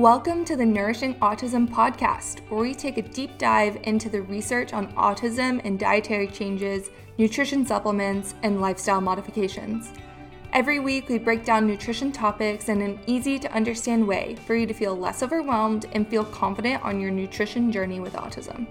Welcome to the Nourishing Autism podcast, where we take a deep dive into the research on autism and dietary changes, nutrition supplements, and lifestyle modifications. Every week, we break down nutrition topics in an easy to understand way for you to feel less overwhelmed and feel confident on your nutrition journey with autism.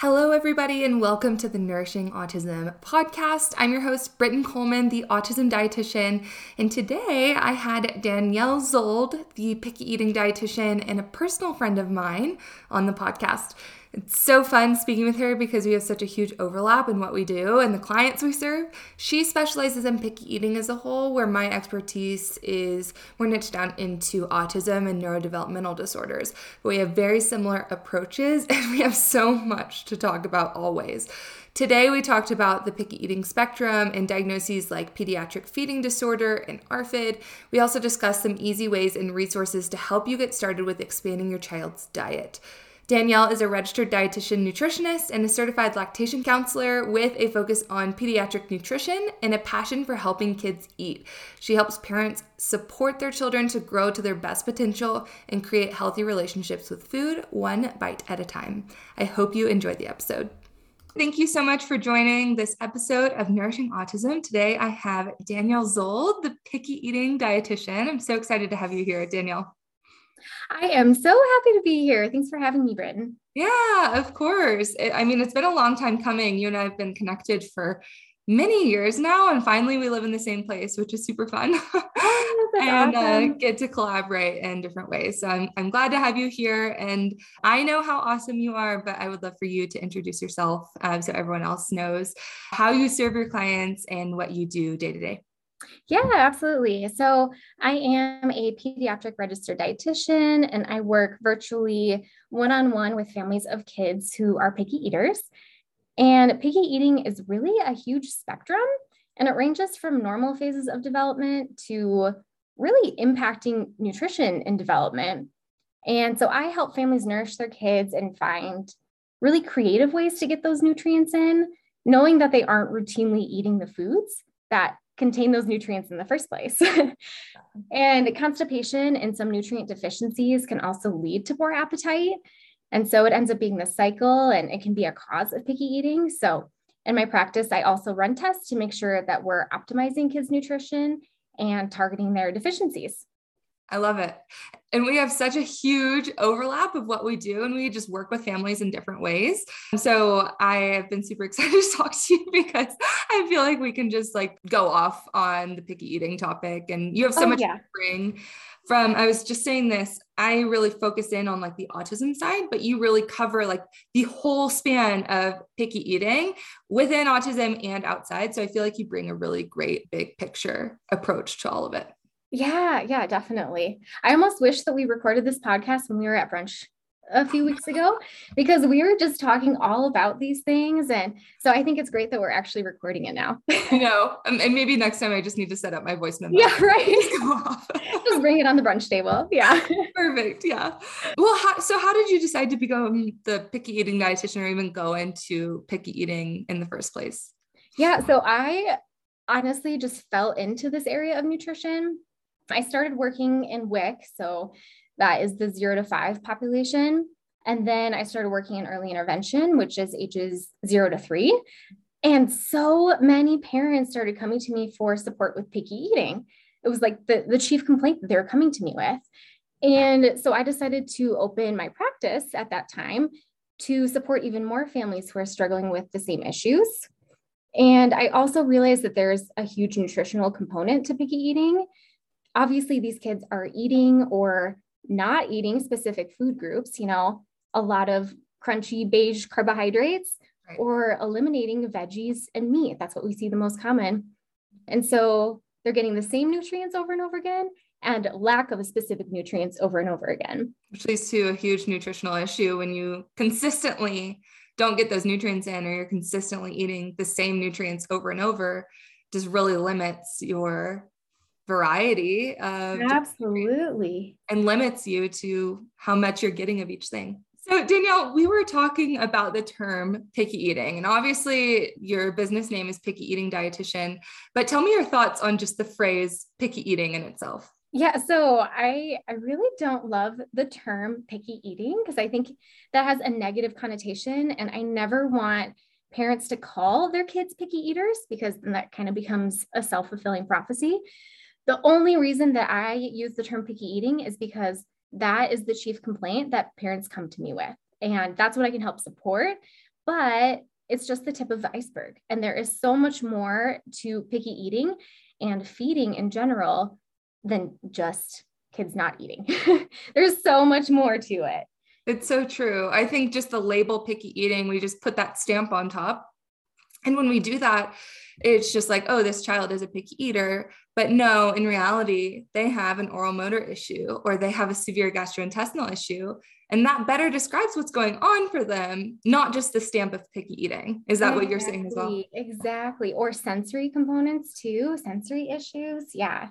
Hello, everybody, and welcome to the Nourishing Autism podcast. I'm your host, Brittyn Coleman, the autism dietitian, and today I had Danielle Zold, the picky eating dietitian, and a personal friend of mine on the podcast. It's so fun speaking with her because we have such a huge overlap in what we do and the clients we serve. She specializes in picky eating as a whole, where my expertise is more niched down into autism and neurodevelopmental disorders. But we have very similar approaches and we have so much to talk about always. Today, we talked about the picky eating spectrum and diagnoses like pediatric feeding disorder and ARFID. We also discussed some easy ways and resources to help you get started with expanding your child's diet. Danielle is a registered dietitian nutritionist and a certified lactation counselor with a focus on pediatric nutrition and a passion for helping kids eat. She helps parents support their children to grow to their best potential and create healthy relationships with food, one bite at a time. I hope you enjoyed the episode. Thank you so much for joining this episode of Nourishing Autism. Today I have Danielle Zold, the picky eating dietitian. I'm so excited to have you here, Danielle. I am so happy to be here. Thanks for having me, Brittyn. Yeah, of course. I mean, it's been a long time coming. You and I have been connected for many years now, and finally we live in the same place, which is super fun. Oh, and uh, awesome. uh, get to collaborate in different ways. So I'm, I'm glad to have you here. And I know how awesome you are, but I would love for you to introduce yourself uh, so everyone else knows how you serve your clients and what you do day to day. Yeah, absolutely. So I am a pediatric registered dietitian and I work virtually one on one with families of kids who are picky eaters. And picky eating is really a huge spectrum and it ranges from normal phases of development to really impacting nutrition and development. And so I help families nourish their kids and find really creative ways to get those nutrients in, knowing that they aren't routinely eating the foods that contain those nutrients in the first place. and constipation and some nutrient deficiencies can also lead to poor appetite. And so it ends up being the cycle and it can be a cause of picky eating. So in my practice, I also run tests to make sure that we're optimizing kids' nutrition and targeting their deficiencies. I love it. And we have such a huge overlap of what we do, and we just work with families in different ways. So I have been super excited to talk to you because I feel like we can just like go off on the picky eating topic, and you have so oh, much yeah. to bring. From I was just saying this, I really focus in on like the autism side, but you really cover like the whole span of picky eating within autism and outside. So I feel like you bring a really great big picture approach to all of it. Yeah, yeah, definitely. I almost wish that we recorded this podcast when we were at brunch a few weeks ago because we were just talking all about these things. And so I think it's great that we're actually recording it now. I know. Um, and maybe next time I just need to set up my voice memo. Yeah, right. just bring it on the brunch table. Yeah. Perfect. Yeah. Well, how, so how did you decide to become the picky eating dietitian or even go into picky eating in the first place? Yeah. So I honestly just fell into this area of nutrition I started working in WIC, so that is the zero to five population. And then I started working in early intervention, which is ages zero to three. And so many parents started coming to me for support with picky eating. It was like the, the chief complaint that they were coming to me with. And so I decided to open my practice at that time to support even more families who are struggling with the same issues. And I also realized that there's a huge nutritional component to picky eating obviously these kids are eating or not eating specific food groups, you know, a lot of crunchy beige carbohydrates right. or eliminating veggies and meat. That's what we see the most common. And so they're getting the same nutrients over and over again and lack of a specific nutrients over and over again. Which leads to a huge nutritional issue when you consistently don't get those nutrients in or you're consistently eating the same nutrients over and over just really limits your variety of absolutely and limits you to how much you're getting of each thing. So, Danielle, we were talking about the term picky eating, and obviously your business name is Picky Eating Dietitian. But tell me your thoughts on just the phrase picky eating in itself. Yeah, so I I really don't love the term picky eating because I think that has a negative connotation and I never want parents to call their kids picky eaters because then that kind of becomes a self-fulfilling prophecy. The only reason that I use the term picky eating is because that is the chief complaint that parents come to me with. And that's what I can help support. But it's just the tip of the iceberg. And there is so much more to picky eating and feeding in general than just kids not eating. There's so much more to it. It's so true. I think just the label picky eating, we just put that stamp on top. And when we do that, it's just like, oh, this child is a picky eater. But no, in reality, they have an oral motor issue or they have a severe gastrointestinal issue. And that better describes what's going on for them, not just the stamp of picky eating. Is that exactly. what you're saying as well? Exactly. Or sensory components too, sensory issues. Yeah.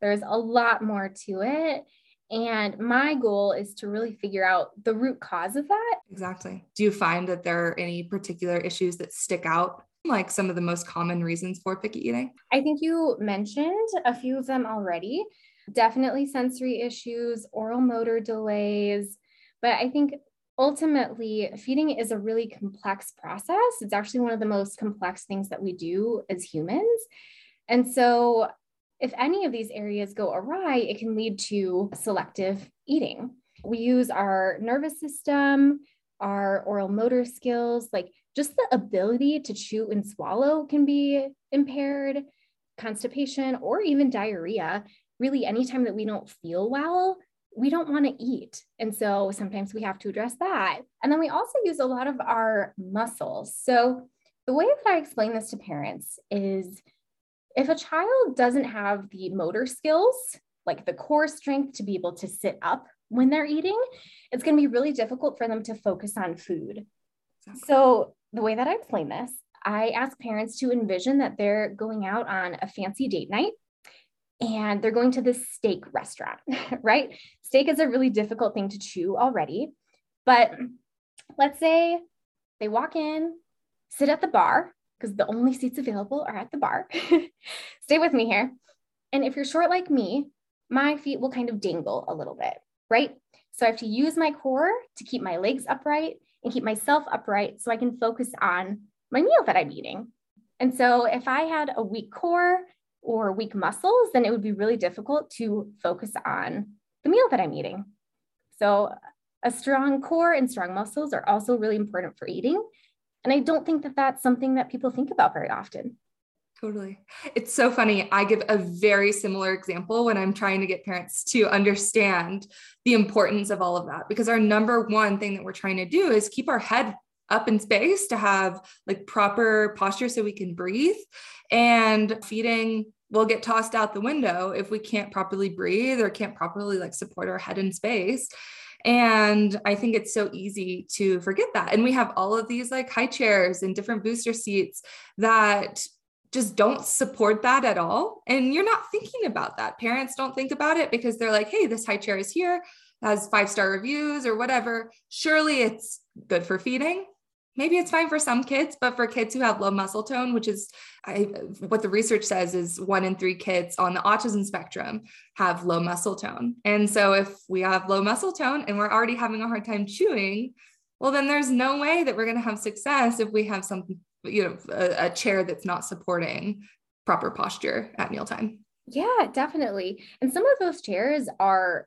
There's a lot more to it. And my goal is to really figure out the root cause of that. Exactly. Do you find that there are any particular issues that stick out, like some of the most common reasons for picky eating? I think you mentioned a few of them already. Definitely sensory issues, oral motor delays. But I think ultimately, feeding is a really complex process. It's actually one of the most complex things that we do as humans. And so if any of these areas go awry, it can lead to selective eating. We use our nervous system, our oral motor skills, like just the ability to chew and swallow can be impaired, constipation, or even diarrhea. Really, anytime that we don't feel well, we don't want to eat. And so sometimes we have to address that. And then we also use a lot of our muscles. So the way that I explain this to parents is if a child doesn't have the motor skills, like the core strength to be able to sit up when they're eating, it's going to be really difficult for them to focus on food. So, the way that I explain this, I ask parents to envision that they're going out on a fancy date night and they're going to this steak restaurant, right? Steak is a really difficult thing to chew already. But let's say they walk in, sit at the bar, because the only seats available are at the bar. Stay with me here. And if you're short like me, my feet will kind of dangle a little bit, right? So I have to use my core to keep my legs upright and keep myself upright so I can focus on my meal that I'm eating. And so if I had a weak core or weak muscles, then it would be really difficult to focus on the meal that I'm eating. So a strong core and strong muscles are also really important for eating. And I don't think that that's something that people think about very often. Totally. It's so funny. I give a very similar example when I'm trying to get parents to understand the importance of all of that because our number one thing that we're trying to do is keep our head up in space to have like proper posture so we can breathe and feeding will get tossed out the window if we can't properly breathe or can't properly like support our head in space and I think it's so easy to forget that. And we have all of these like high chairs and different booster seats that just don't support that at all. And you're not thinking about that. Parents don't think about it because they're like, hey, this high chair is here, has five star reviews or whatever. Surely it's good for feeding maybe it's fine for some kids, but for kids who have low muscle tone, which is I, what the research says is one in three kids on the autism spectrum have low muscle tone. And so if we have low muscle tone and we're already having a hard time chewing, well, then there's no way that we're going to have success if we have some, you know, a, a chair that's not supporting proper posture at mealtime. Yeah, definitely. And some of those chairs are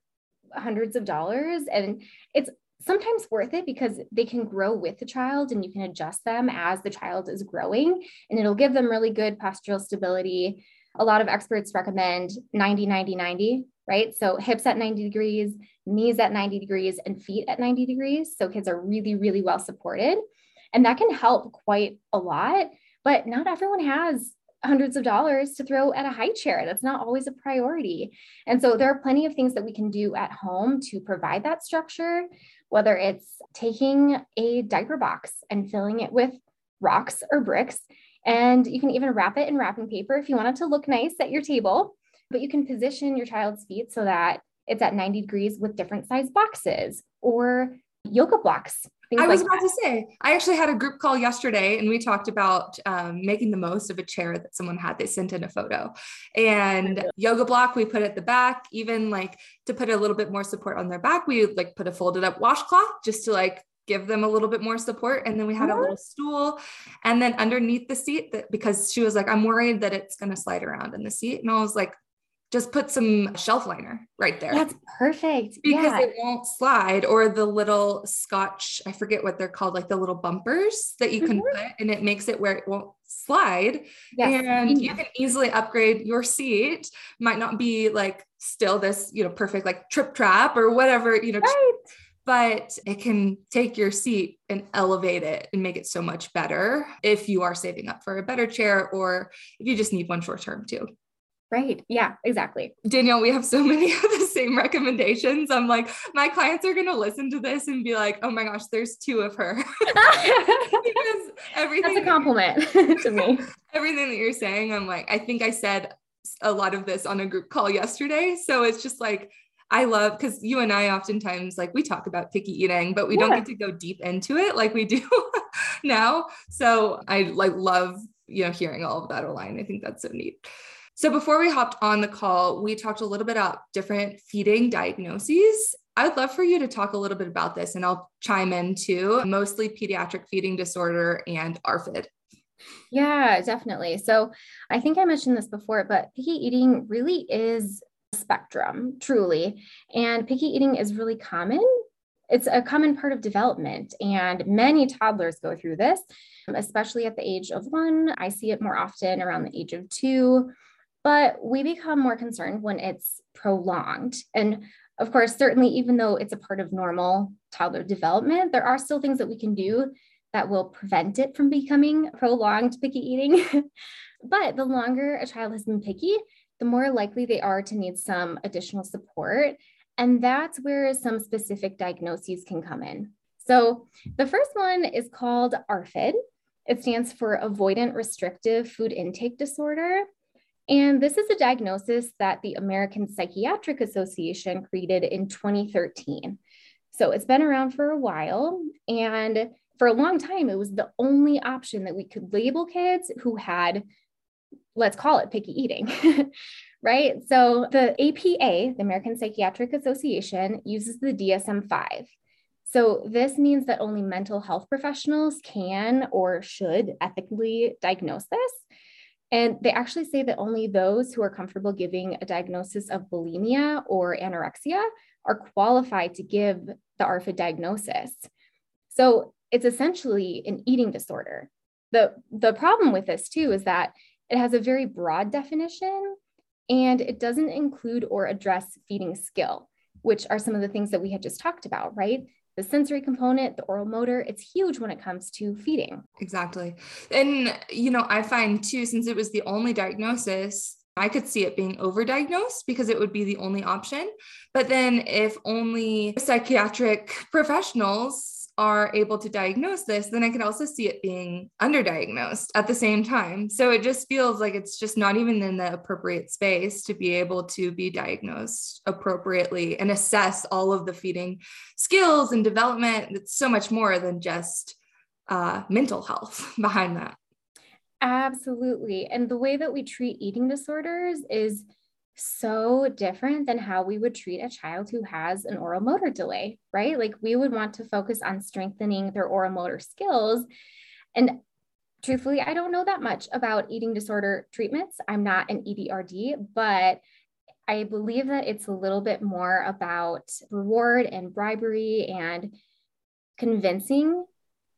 hundreds of dollars and it's sometimes worth it because they can grow with the child and you can adjust them as the child is growing and it'll give them really good postural stability. A lot of experts recommend 90, 90, 90, right? So hips at 90 degrees, knees at 90 degrees, and feet at 90 degrees. So kids are really, really well supported. And that can help quite a lot. But not everyone has hundreds of dollars to throw at a high chair. That's not always a priority. And so there are plenty of things that we can do at home to provide that structure, whether it's taking a diaper box and filling it with rocks or bricks. And you can even wrap it in wrapping paper if you want it to look nice at your table. But you can position your child's feet so that it's at 90 degrees with different size boxes or yoga blocks I was like about that. to say, I actually had a group call yesterday and we talked about um, making the most of a chair that someone had. They sent in a photo and yoga block, we put at the back, even like to put a little bit more support on their back, we like put a folded up washcloth just to like give them a little bit more support. And then we had a little stool. And then underneath the seat, that because she was like, I'm worried that it's going to slide around in the seat. And I was like, just put some shelf liner right there. That's perfect. Because yeah. it won't slide, or the little scotch, I forget what they're called, like the little bumpers that you can mm-hmm. put, and it makes it where it won't slide. Yes. And you can easily upgrade your seat. Might not be like still this, you know, perfect like Tripp Trapp or whatever, you know. Right but it can take your seat and elevate it and make it so much better if you are saving up for a better chair or if you just need one short term too. Right. Yeah, exactly. Danielle, we have so many of the same recommendations. I'm like, my clients are going to listen to this and be like, oh my gosh, there's two of her. because everything. That's a compliment to me. Everything that you're saying, I'm like, I think I said a lot of this on a group call yesterday. So it's just like, I love because you and I oftentimes like we talk about picky eating, but we yeah. don't get to go deep into it like we do now. So I like love, you know, hearing all of that align. I think that's so neat. So before we hopped on the call, we talked a little bit about different feeding diagnoses. I would love for you to talk a little bit about this and I'll chime in too, mostly pediatric feeding disorder and ARFID. Yeah, definitely. So I think I mentioned this before, but picky eating really is a spectrum, truly. And picky eating is really common. It's a common part of development, and many toddlers go through this, especially at the age of one. I see it more often around the age of two, but we become more concerned when it's prolonged. And of course, certainly, even though it's a part of normal toddler development, there are still things that we can do that will prevent it from becoming prolonged picky eating. but the longer a child has been picky, the more likely they are to need some additional support. And that's where some specific diagnoses can come in. So the first one is called ARFID. It stands for Avoidant Restrictive Food Intake Disorder. And this is a diagnosis that the American Psychiatric Association created in 2013. So it's been around for a while. And for a long time, it was the only option that we could label kids who had let's call it picky eating, right? So the APA, the American Psychiatric Association, uses the DSM 5. So this means that only mental health professionals can or should ethically diagnose this. And they actually say that only those who are comfortable giving a diagnosis of bulimia or anorexia are qualified to give the ARFID diagnosis. So it's essentially an eating disorder. The, the problem with this too is that it has a very broad definition and it doesn't include or address feeding skill, which are some of the things that we had just talked about, right? The sensory component, the oral motor, it's huge when it comes to feeding. Exactly. And, you know, I find too, since it was the only diagnosis, I could see it being overdiagnosed because it would be the only option. But then, if only psychiatric professionals are able to diagnose this, then I could also see it being underdiagnosed at the same time. So it just feels like it's just not even in the appropriate space to be able to be diagnosed appropriately and assess all of the feeding skills and development. It's so much more than just uh, mental health behind that. Absolutely. And the way that we treat eating disorders is so different than how we would treat a child who has an oral motor delay, right? Like we would want to focus on strengthening their oral motor skills. And truthfully, I don't know that much about eating disorder treatments. I'm not an EDRD, but I believe that it's a little bit more about reward and bribery and convincing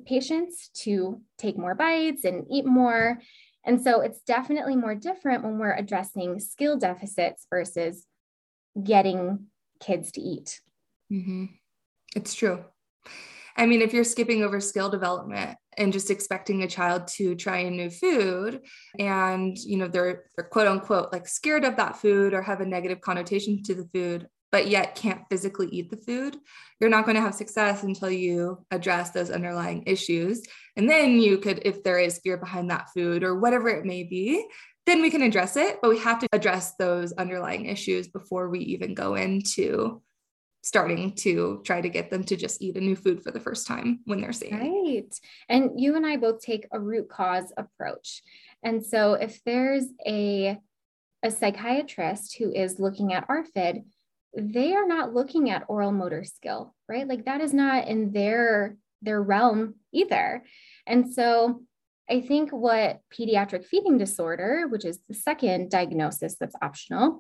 patients to take more bites and eat more and so it's definitely more different when we're addressing skill deficits versus getting kids to eat. Mm-hmm. It's true. I mean, if you're skipping over skill development and just expecting a child to try a new food and, you know, they're, they're quote unquote like scared of that food or have a negative connotation to the food, but yet can't physically eat the food, you're not going to have success until you address those underlying issues. And then you could, if there is fear behind that food or whatever it may be, then we can address it. But we have to address those underlying issues before we even go into starting to try to get them to just eat a new food for the first time when they're seeing. Right. And you and I both take a root cause approach. And so if there's a a psychiatrist who is looking at ARFID, they are not looking at oral motor skill, right? Like that is not in their their realm either. And so I think what pediatric feeding disorder, which is the second diagnosis that's optional,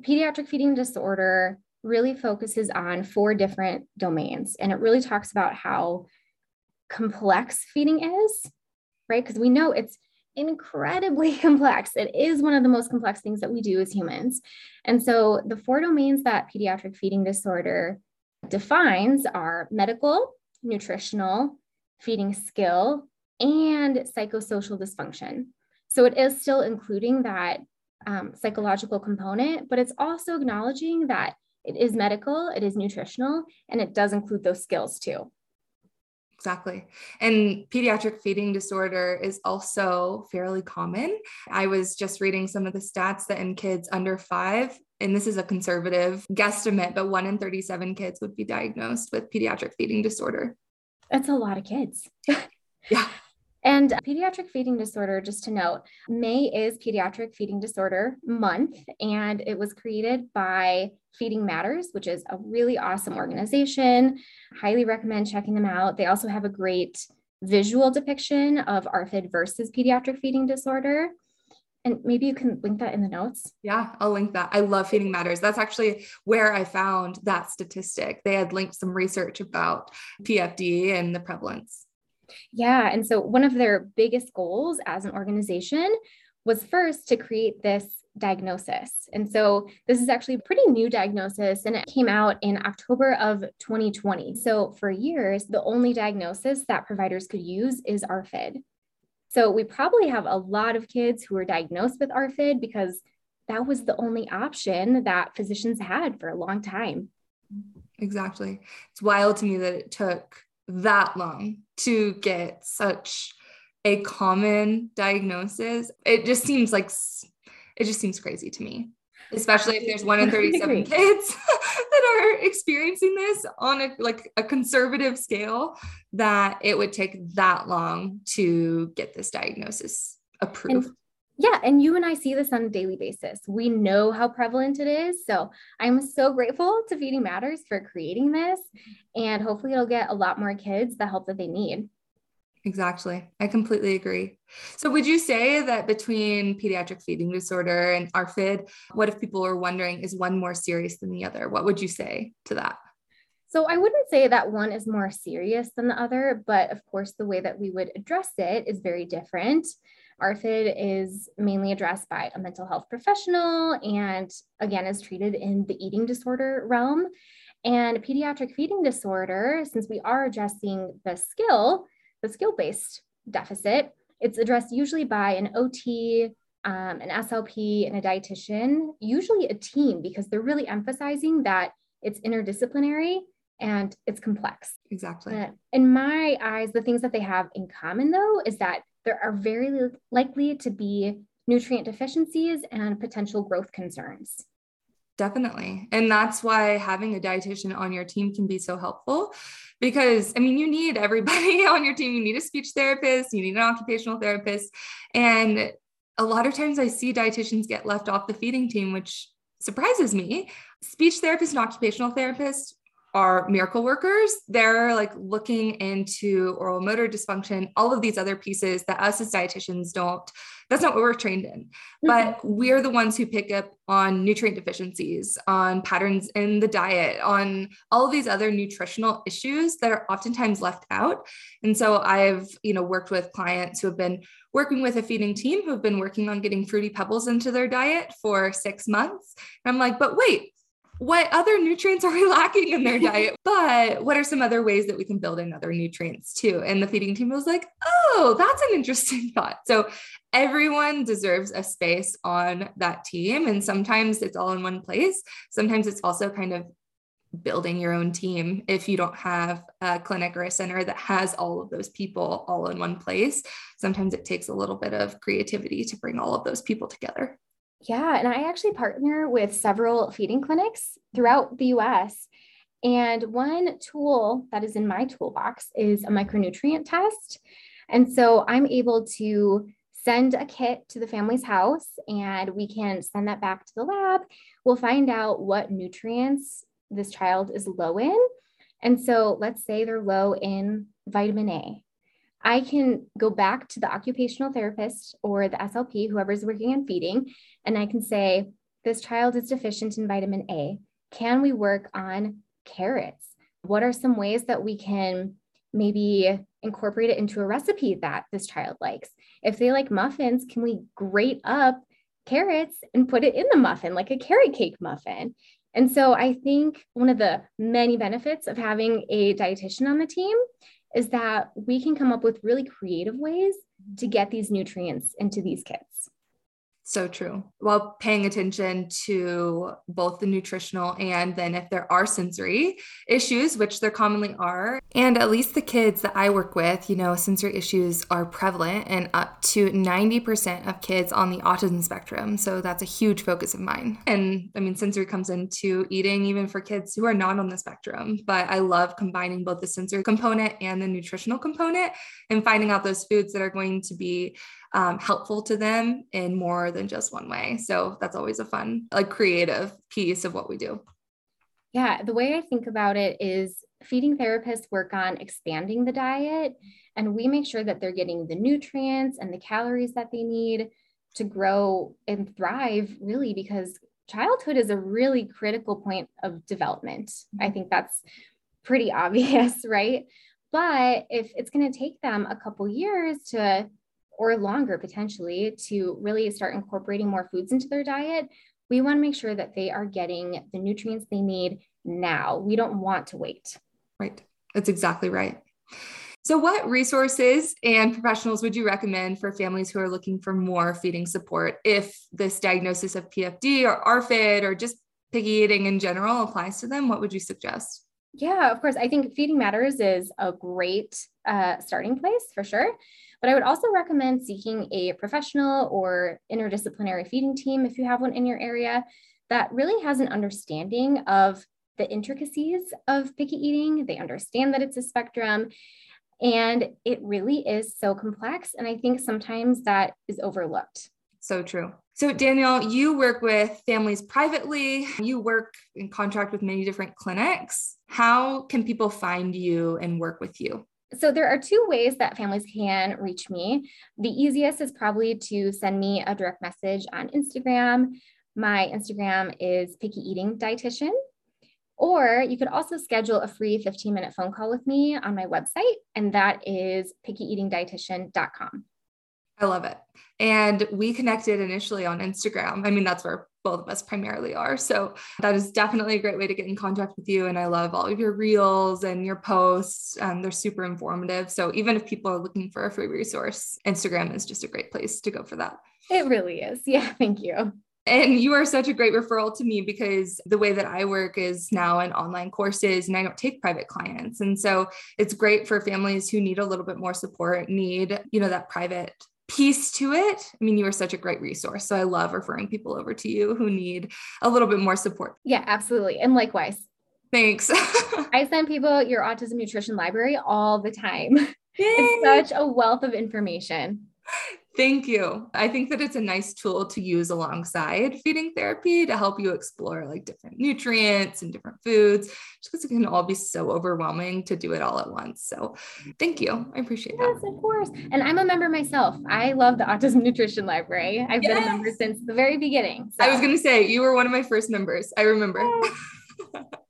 pediatric feeding disorder really focuses on four different domains. And it really talks about how complex feeding is, right? Because we know it's incredibly complex. It is one of the most complex things that we do as humans. And so the four domains that pediatric feeding disorder defines are medical, nutritional, feeding skill, and psychosocial dysfunction. So it is still including that um, psychological component, but it's also acknowledging that it is medical, it is nutritional, and it does include those skills too. Exactly. And pediatric feeding disorder is also fairly common. I was just reading some of the stats that in kids under five, and this is a conservative guesstimate, but one in 37 kids would be diagnosed with pediatric feeding disorder. That's a lot of kids. yeah. And pediatric feeding disorder, just to note, May is Pediatric Feeding Disorder Month, and it was created by Feeding Matters, which is a really awesome organization. Highly recommend checking them out. They also have a great visual depiction of ARFID versus pediatric feeding disorder. And maybe you can link that in the notes. Yeah, I'll link that. I love Feeding Matters. That's actually where I found that statistic. They had linked some research about PFD and the prevalence. Yeah. And so one of their biggest goals as an organization was first to create this diagnosis. And so this is actually a pretty new diagnosis and it came out in October of 2020. So for years, the only diagnosis that providers could use is ARFID. So we probably have a lot of kids who are diagnosed with ARFID because that was the only option that physicians had for a long time. Exactly. It's wild to me that it took that long to get such a common diagnosis. It just seems like it just seems crazy to me, especially if there's one in 37 kids that are experiencing this on a like a conservative scale that it would take that long to get this diagnosis approved. And yeah, and you and I see this on a daily basis. We know how prevalent it is. So I'm so grateful to Feeding Matters for creating this. And hopefully it'll get a lot more kids the help that they need. Exactly. I completely agree. So, would you say that between pediatric feeding disorder and ARFID, what if people are wondering, is one more serious than the other? What would you say to that? So, I wouldn't say that one is more serious than the other, but of course, the way that we would address it is very different. ARFID is mainly addressed by a mental health professional and again is treated in the eating disorder realm. And pediatric feeding disorder, since we are addressing the skill, the skill based deficit, it's addressed usually by an OT, um, an SLP, and a dietitian, usually a team, because they're really emphasizing that it's interdisciplinary and it's complex. Exactly. Uh, in my eyes, the things that they have in common, though, is that there are very likely to be nutrient deficiencies and potential growth concerns. Definitely. And that's why having a dietitian on your team can be so helpful because I mean, you need everybody on your team. You need a speech therapist, you need an occupational therapist. And a lot of times I see dietitians get left off the feeding team, which surprises me. Speech therapist and occupational therapist are miracle workers. They're like looking into oral motor dysfunction, all of these other pieces that us as dietitians don't, that's not what we're trained in. Mm-hmm. But we're the ones who pick up on nutrient deficiencies, on patterns in the diet, on all of these other nutritional issues that are oftentimes left out. And so I've, you know, worked with clients who have been working with a feeding team who have been working on getting fruity pebbles into their diet for six months. And I'm like, but wait, what other nutrients are we lacking in their diet? But what are some other ways that we can build in other nutrients too? And the feeding team was like, oh, that's an interesting thought. So everyone deserves a space on that team. And sometimes it's all in one place. Sometimes it's also kind of building your own team if you don't have a clinic or a center that has all of those people all in one place. Sometimes it takes a little bit of creativity to bring all of those people together. Yeah, and I actually partner with several feeding clinics throughout the US. And one tool that is in my toolbox is a micronutrient test. And so I'm able to send a kit to the family's house and we can send that back to the lab. We'll find out what nutrients this child is low in. And so let's say they're low in vitamin A. I can go back to the occupational therapist or the SLP, whoever's working on feeding, and I can say, This child is deficient in vitamin A. Can we work on carrots? What are some ways that we can maybe incorporate it into a recipe that this child likes? If they like muffins, can we grate up carrots and put it in the muffin, like a carrot cake muffin? And so I think one of the many benefits of having a dietitian on the team is that we can come up with really creative ways to get these nutrients into these kits. So true. While paying attention to both the nutritional and then if there are sensory issues, which there commonly are. And at least the kids that I work with, you know, sensory issues are prevalent and up to 90% of kids on the autism spectrum. So that's a huge focus of mine. And I mean, sensory comes into eating even for kids who are not on the spectrum. But I love combining both the sensory component and the nutritional component and finding out those foods that are going to be um, helpful to them in more than just one way. So that's always a fun, like creative piece of what we do. Yeah, the way I think about it is feeding therapists work on expanding the diet, and we make sure that they're getting the nutrients and the calories that they need to grow and thrive, really, because childhood is a really critical point of development. I mm-hmm. think that's pretty obvious, right? But if it's going to take them a couple years to or longer potentially to really start incorporating more foods into their diet, we want to make sure that they are getting the nutrients they need now. We don't want to wait. Right. That's exactly right. So, what resources and professionals would you recommend for families who are looking for more feeding support if this diagnosis of PFD or ARFID or just picky eating in general applies to them? What would you suggest? Yeah, of course. I think Feeding Matters is a great uh, starting place for sure. But I would also recommend seeking a professional or interdisciplinary feeding team if you have one in your area that really has an understanding of the intricacies of picky eating. They understand that it's a spectrum and it really is so complex. And I think sometimes that is overlooked. So true. So, Danielle, you work with families privately, you work in contract with many different clinics. How can people find you and work with you? so there are two ways that families can reach me. The easiest is probably to send me a direct message on Instagram. My Instagram is picky eating dietitian. Or you could also schedule a free 15 minute phone call with me on my website, and that is pickyeatingdietitian.com. I love it. And we connected initially on Instagram. I mean, that's where both of us primarily are. So that is definitely a great way to get in contact with you. And I love all of your reels and your posts. Um, they're super informative. So even if people are looking for a free resource, Instagram is just a great place to go for that. It really is. Yeah. Thank you. And you are such a great referral to me because the way that I work is now in online courses and I don't take private clients. And so it's great for families who need a little bit more support, need, you know, that private piece to it. I mean, you are such a great resource. So I love referring people over to you who need a little bit more support. Yeah, absolutely. And likewise. Thanks. I send people your autism nutrition library all the time. Yay. It's such a wealth of information. Thank you. I think that it's a nice tool to use alongside feeding therapy to help you explore like different nutrients and different foods, just because it can all be so overwhelming to do it all at once. So thank you. I appreciate yes, that. Yes, of course. And I'm a member myself. I love the Autism Nutrition Library. I've yes. been a member since the very beginning. So. I was going to say, you were one of my first members. I remember.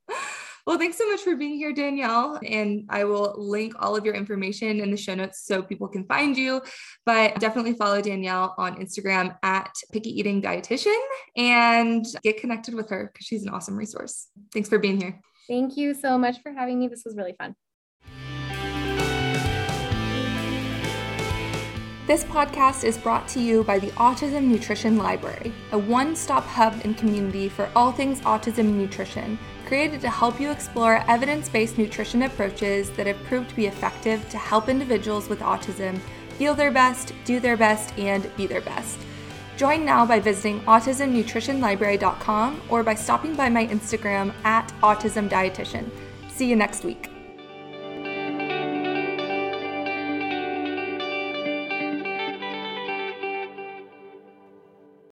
Well, thanks so much for being here, Danielle. And I will link all of your information in the show notes so people can find you. But definitely follow Danielle on Instagram at Picky Eating Dietitian and get connected with her because she's an awesome resource. Thanks for being here. Thank you so much for having me. This was really fun. This podcast is brought to you by the Autism Nutrition Library, a one stop hub and community for all things autism nutrition created to help you explore evidence based nutrition approaches that have proved to be effective to help individuals with autism feel their best, do their best, and be their best. Join now by visiting autismnutritionlibrary.com or by stopping by my Instagram at autismdietitian. See you next week.